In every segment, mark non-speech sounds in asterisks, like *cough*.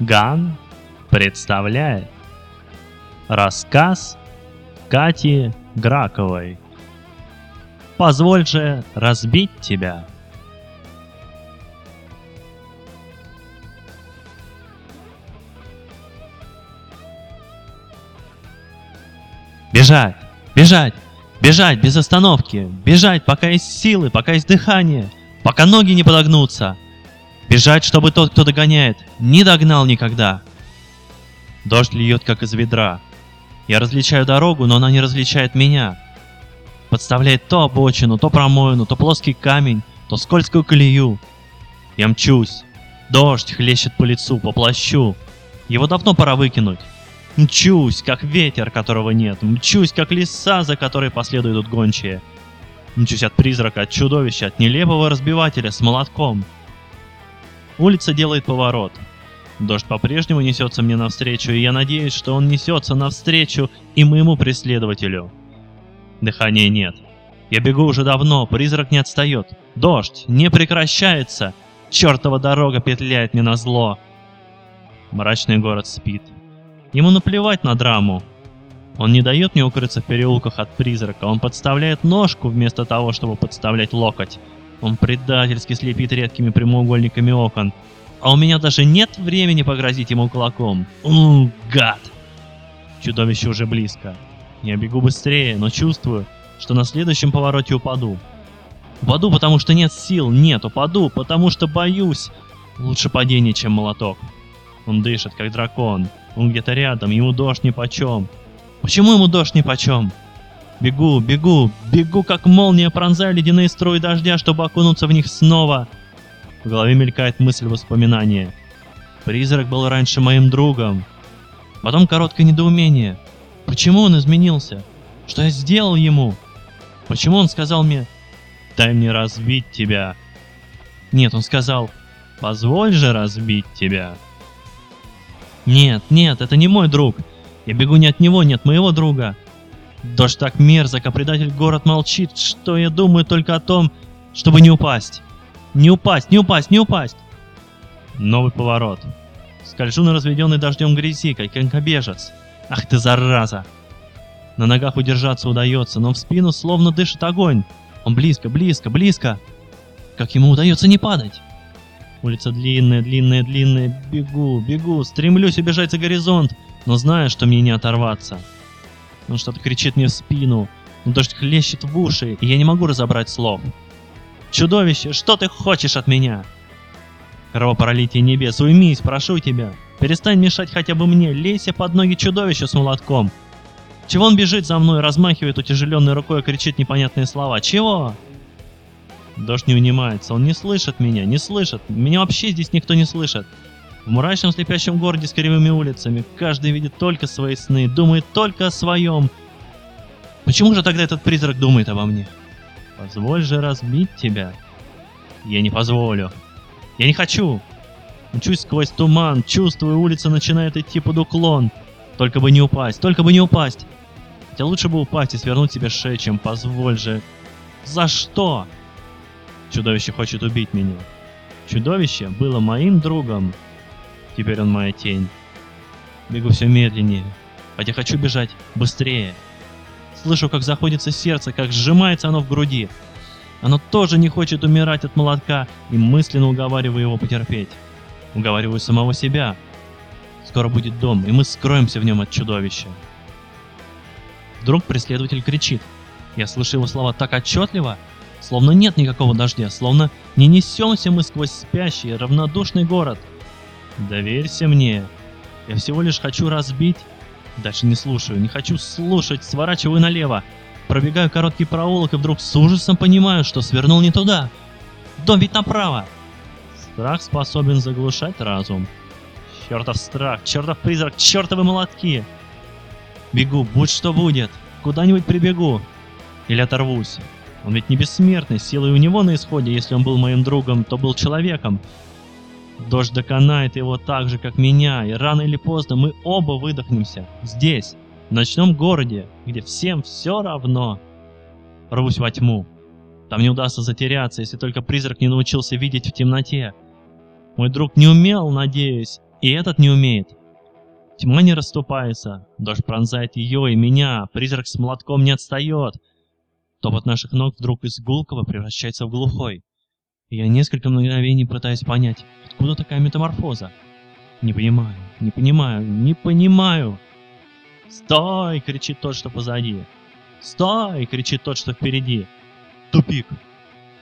Ган представляет рассказ Кати Граковой. Позволь же разбить тебя. Бежать! Бежать! Бежать без остановки! Бежать, пока есть силы, пока есть дыхание, пока ноги не подогнутся! Бежать, чтобы тот, кто догоняет, не догнал никогда! Дождь льет, как из ведра. Я различаю дорогу, но она не различает меня. Подставляет то обочину, то промоину, то плоский камень, то скользкую колею. Я мчусь. Дождь хлещет по лицу, по плащу. Его давно пора выкинуть. Мчусь, как ветер, которого нет. Мчусь, как лиса, за которой последуют гончие. Мчусь от призрака, от чудовища, от нелепого разбивателя с молотком. Улица делает поворот. Дождь по-прежнему несется мне навстречу, и я надеюсь, что он несется навстречу и моему преследователю. Дыхания нет. Я бегу уже давно, призрак не отстает. Дождь не прекращается. Чертова дорога петляет мне на зло. Мрачный город спит. Ему наплевать на драму. Он не дает мне укрыться в переулках от призрака. Он подставляет ножку вместо того, чтобы подставлять локоть. Он предательски слепит редкими прямоугольниками окон. А у меня даже нет времени погрозить ему кулаком. У, гад! Чудовище уже близко. Я бегу быстрее, но чувствую, что на следующем повороте упаду. Упаду, потому что нет сил, нет, упаду, потому что боюсь. Лучше падение, чем молоток. Он дышит, как дракон. Он где-то рядом, ему дождь нипочем. Почему ему дождь нипочем? Бегу, бегу, бегу, как молния, пронзая ледяные струи дождя, чтобы окунуться в них снова. В голове мелькает мысль воспоминания. Призрак был раньше моим другом. Потом короткое недоумение. Почему он изменился? Что я сделал ему? Почему он сказал мне «Дай мне разбить тебя»? Нет, он сказал «Позволь же разбить тебя». Нет, нет, это не мой друг. Я бегу не от него, не от моего друга. Дождь так мерзок, а предатель город молчит, что я думаю только о том, чтобы не упасть. Не упасть, не упасть, не упасть. Новый поворот. Скольжу на разведенный дождем грязи, как конькобежец. Ах ты зараза! На ногах удержаться удается, но в спину словно дышит огонь. Он близко, близко, близко. Как ему удается не падать? Улица длинная, длинная, длинная. Бегу, бегу, стремлюсь убежать за горизонт, но знаю, что мне не оторваться. Он что-то кричит мне в спину, но дождь хлещет в уши, и я не могу разобрать слов. Чудовище, что ты хочешь от меня? Кровопролитие небес, уймись, прошу тебя. Перестань мешать хотя бы мне, лейся под ноги чудовища с молотком. Чего он бежит за мной, размахивает утяжеленной рукой и кричит непонятные слова? Чего? Дождь не унимается, он не слышит меня, не слышит. Меня вообще здесь никто не слышит. В мрачном слепящем городе с кривыми улицами каждый видит только свои сны, думает только о своем. Почему же тогда этот призрак думает обо мне? Позволь же разбить тебя. Я не позволю. Я не хочу. Мчусь сквозь туман, чувствую, улица начинает идти под уклон. Только бы не упасть, только бы не упасть. Хотя лучше бы упасть и свернуть себе шею, чем позволь же. За что? Чудовище хочет убить меня. Чудовище было моим другом. Теперь он моя тень. Бегу все медленнее, хотя хочу бежать быстрее. Слышу, как заходится сердце, как сжимается оно в груди. Оно тоже не хочет умирать от молотка, и мысленно уговариваю его потерпеть. Уговариваю самого себя. Скоро будет дом, и мы скроемся в нем от чудовища. Вдруг преследователь кричит. Я слышу его слова так отчетливо, Словно нет никакого дождя, словно не несемся мы сквозь спящий, равнодушный город. Доверься мне. Я всего лишь хочу разбить... Дальше не слушаю, не хочу слушать, сворачиваю налево. Пробегаю короткий проулок и вдруг с ужасом понимаю, что свернул не туда. Дом ведь направо. Страх способен заглушать разум. Чертов страх, чертов призрак, чертовы молотки. Бегу, будь что будет. Куда-нибудь прибегу. Или оторвусь. Он ведь не бессмертный, силы у него на исходе, если он был моим другом, то был человеком. Дождь доконает его так же, как меня, и рано или поздно мы оба выдохнемся. Здесь, в ночном городе, где всем все равно. Рвусь во тьму. Там не удастся затеряться, если только призрак не научился видеть в темноте. Мой друг не умел, надеюсь, И этот не умеет. Тьма не расступается, дождь пронзает ее и меня, призрак с молотком не отстает. Топот наших ног вдруг из гулкого превращается в глухой. Я несколько мгновений пытаюсь понять, откуда такая метаморфоза. Не понимаю, не понимаю, не понимаю. «Стой!» — кричит тот, что позади. «Стой!» — кричит тот, что впереди. Тупик.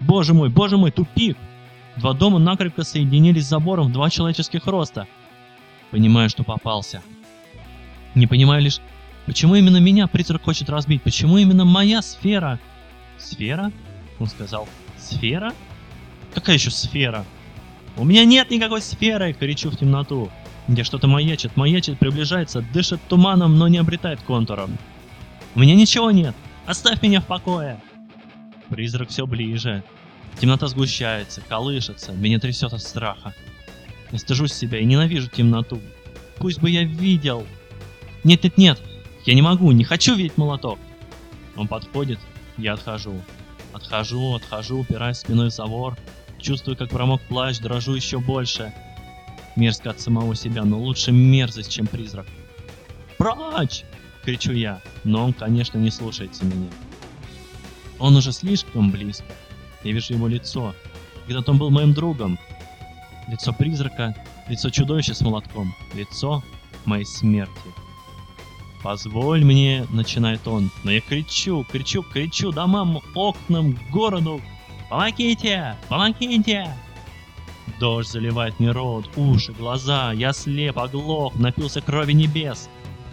Боже мой, боже мой, тупик! Два дома накрепко соединились забором в два человеческих роста. Понимаю, что попался. Не понимаю лишь, почему именно меня призрак хочет разбить, почему именно моя сфера... Сфера? Он сказал, сфера? Какая еще сфера? У меня нет никакой сферы, кричу в темноту, где что-то маячит, маячит, приближается, дышит туманом, но не обретает контуров. У меня ничего нет, оставь меня в покое. Призрак все ближе. Темнота сгущается, колышется, меня трясет от страха. Я стыжусь себя и ненавижу темноту. Пусть бы я видел. Нет-нет-нет, я не могу, не хочу видеть молоток. Он подходит, я отхожу. Отхожу, отхожу, упираясь спиной в забор. Чувствую, как промок плащ, дрожу еще больше. Мерзко от самого себя, но лучше мерзость, чем призрак. «Прочь!» — кричу я, но он, конечно, не слушается меня. Он уже слишком близко. Я вижу его лицо. Когда-то он был моим другом. Лицо призрака, лицо чудовища с молотком, лицо моей смерти. «Позволь мне», — начинает он, но я кричу, кричу, кричу домам, окнам, городу. «Помогите! Помогите!» Дождь заливает мне рот, уши, глаза, я слеп, оглох, напился крови небес.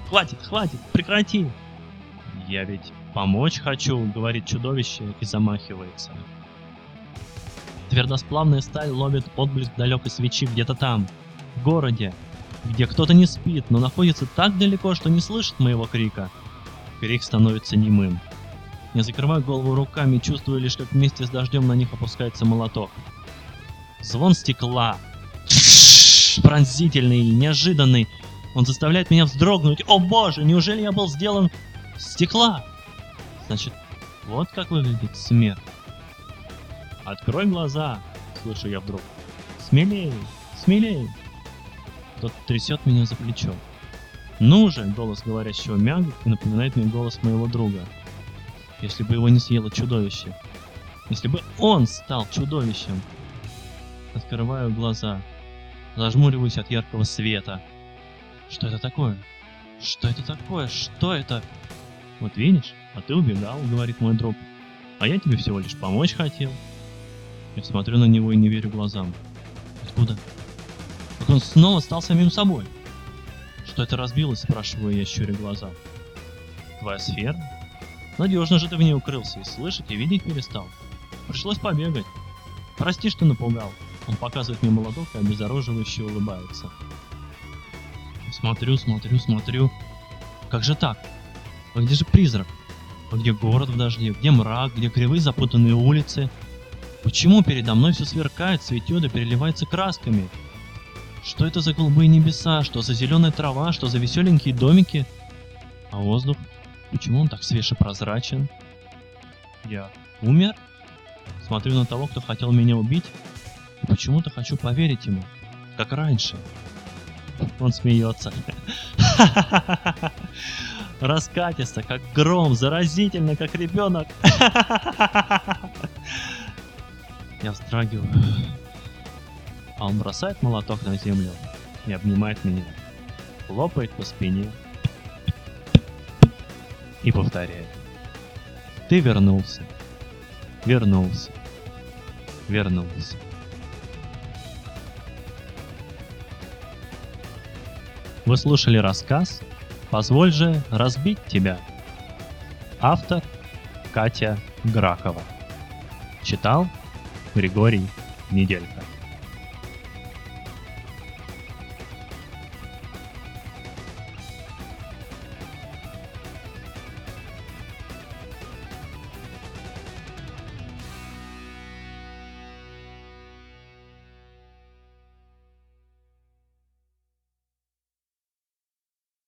«Хватит, хватит, прекрати!» Я ведь «Помочь хочу», — говорит чудовище и замахивается. Твердосплавная сталь ловит отблеск далекой свечи где-то там, в городе, где кто-то не спит, но находится так далеко, что не слышит моего крика. Крик становится немым. Я закрываю голову руками, чувствую лишь, как вместе с дождем на них опускается молоток. Звон стекла. Пронзительный, неожиданный. Он заставляет меня вздрогнуть. О боже, неужели я был сделан стекла? Значит, вот как выглядит смерть. Открой глаза, слышу я вдруг. Смелей, смелей. Кто-то трясет меня за плечо. Ну же, голос говорящего мягок и напоминает мне голос моего друга. Если бы его не съело чудовище. Если бы он стал чудовищем. Открываю глаза. Зажмуриваюсь от яркого света. Что это такое? Что это такое? Что это? Вот видишь, а ты убегал, говорит мой друг. А я тебе всего лишь помочь хотел. Я смотрю на него и не верю глазам. Откуда? Как он снова стал самим собой. Что это разбилось, спрашиваю я, щуря глаза. Твоя сфера? Надежно же ты в ней укрылся, и слышать, и видеть перестал. Пришлось побегать. Прости, что напугал. Он показывает мне молоток и обезоруживающе улыбается. Смотрю, смотрю, смотрю. Как же так? А где же призрак? А где город в дожде? Где мрак? Где кривые запутанные улицы? Почему передо мной все сверкает, цветет и переливается красками? Что это за голубые небеса? Что за зеленая трава? Что за веселенькие домики? А воздух? Почему он так свеж прозрачен? Я умер? Смотрю на того, кто хотел меня убить, и почему-то хочу поверить ему, как раньше. Он смеется. *laughs* Раскатисто, как гром, заразительно, как ребенок. *laughs* Я вздрагиваю. А он бросает молоток на землю и обнимает меня. Хлопает по спине и повторяет. Ты вернулся. Вернулся. Вернулся. Вы слушали рассказ «Позволь же разбить тебя». Автор Катя Гракова. Читал Григорий Неделька.